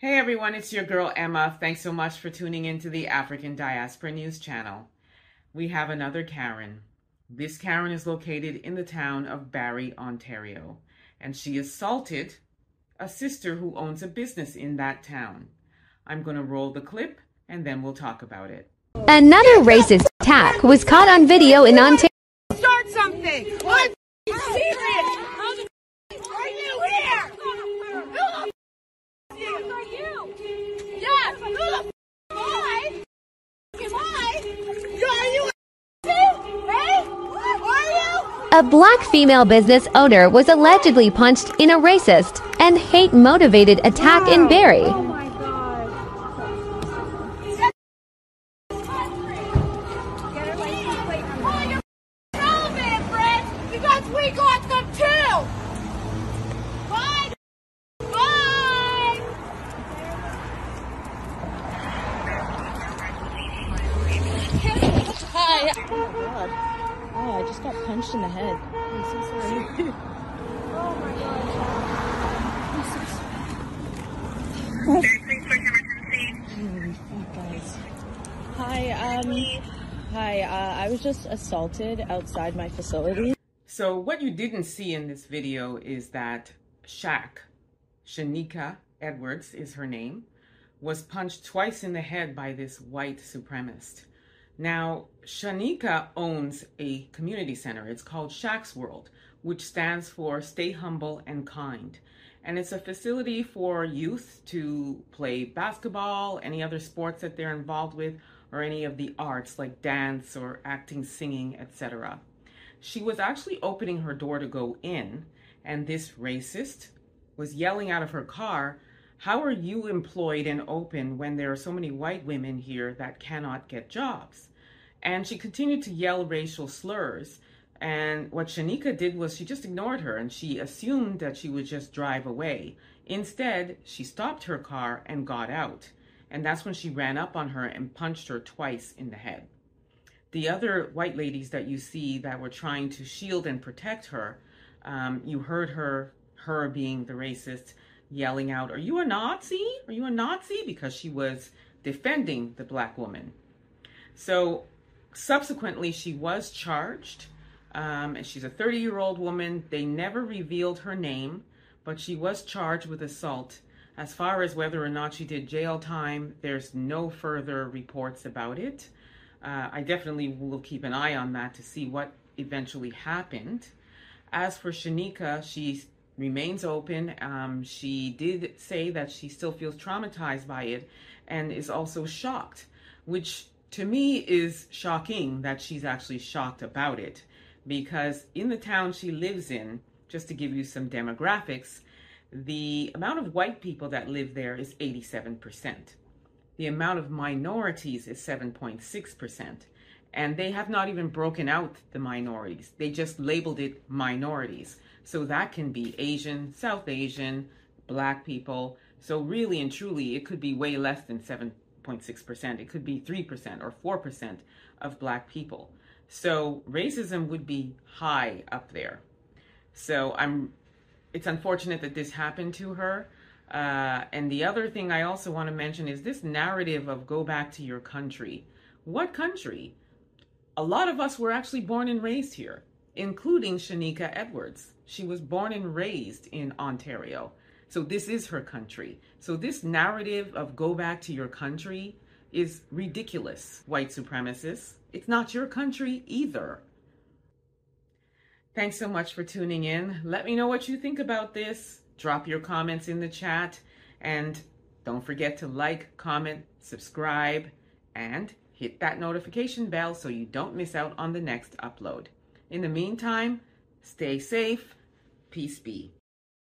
Hey everyone, it's your girl Emma. Thanks so much for tuning into the African Diaspora News Channel. We have another Karen. This Karen is located in the town of Barrie, Ontario, and she assaulted a sister who owns a business in that town. I'm going to roll the clip and then we'll talk about it. Another racist attack was caught on video in Ontario. Start something! I'm serious! Are you here? Who the f- are you? Yes! Who the f- am I? Am I? Are you a Hey? Are you? A black female business owner was allegedly punched in a racist and hate motivated attack in Barrie. Oh, you're relevant, friends, because we got them too! Bye! Bye! Hi. Oh God. Oh, I just got punched in the head. I'm so sorry. Holy fuck, guys. Hi. Um. Hi. Uh, I was just assaulted outside my facility. So, what you didn't see in this video is that Shaq, Shanika Edwards is her name, was punched twice in the head by this white supremacist. Now, Shanika owns a community center. It's called Shaq's World, which stands for Stay Humble and Kind. And it's a facility for youth to play basketball, any other sports that they're involved with, or any of the arts like dance or acting, singing, etc. She was actually opening her door to go in, and this racist was yelling out of her car, How are you employed and open when there are so many white women here that cannot get jobs? And she continued to yell racial slurs. And what Shanika did was she just ignored her and she assumed that she would just drive away. Instead, she stopped her car and got out. And that's when she ran up on her and punched her twice in the head. The other white ladies that you see that were trying to shield and protect her, um, you heard her, her being the racist, yelling out, Are you a Nazi? Are you a Nazi? Because she was defending the black woman. So subsequently, she was charged. Um, and she's a 30 year old woman. They never revealed her name, but she was charged with assault. As far as whether or not she did jail time, there's no further reports about it. Uh, I definitely will keep an eye on that to see what eventually happened. As for Shanika, she remains open. Um, she did say that she still feels traumatized by it and is also shocked, which to me is shocking that she's actually shocked about it because in the town she lives in, just to give you some demographics, the amount of white people that live there is 87%. The amount of minorities is 7.6%. And they have not even broken out the minorities. They just labeled it minorities. So that can be Asian, South Asian, black people. So really and truly, it could be way less than 7.6%. It could be 3% or 4% of black people. So racism would be high up there. So I'm it's unfortunate that this happened to her. Uh, and the other thing I also want to mention is this narrative of go back to your country. What country? A lot of us were actually born and raised here, including Shanika Edwards. She was born and raised in Ontario. So this is her country. So this narrative of go back to your country is ridiculous, white supremacists. It's not your country either. Thanks so much for tuning in. Let me know what you think about this. Drop your comments in the chat. And don't forget to like, comment, subscribe, and hit that notification bell so you don't miss out on the next upload. In the meantime, stay safe. Peace be.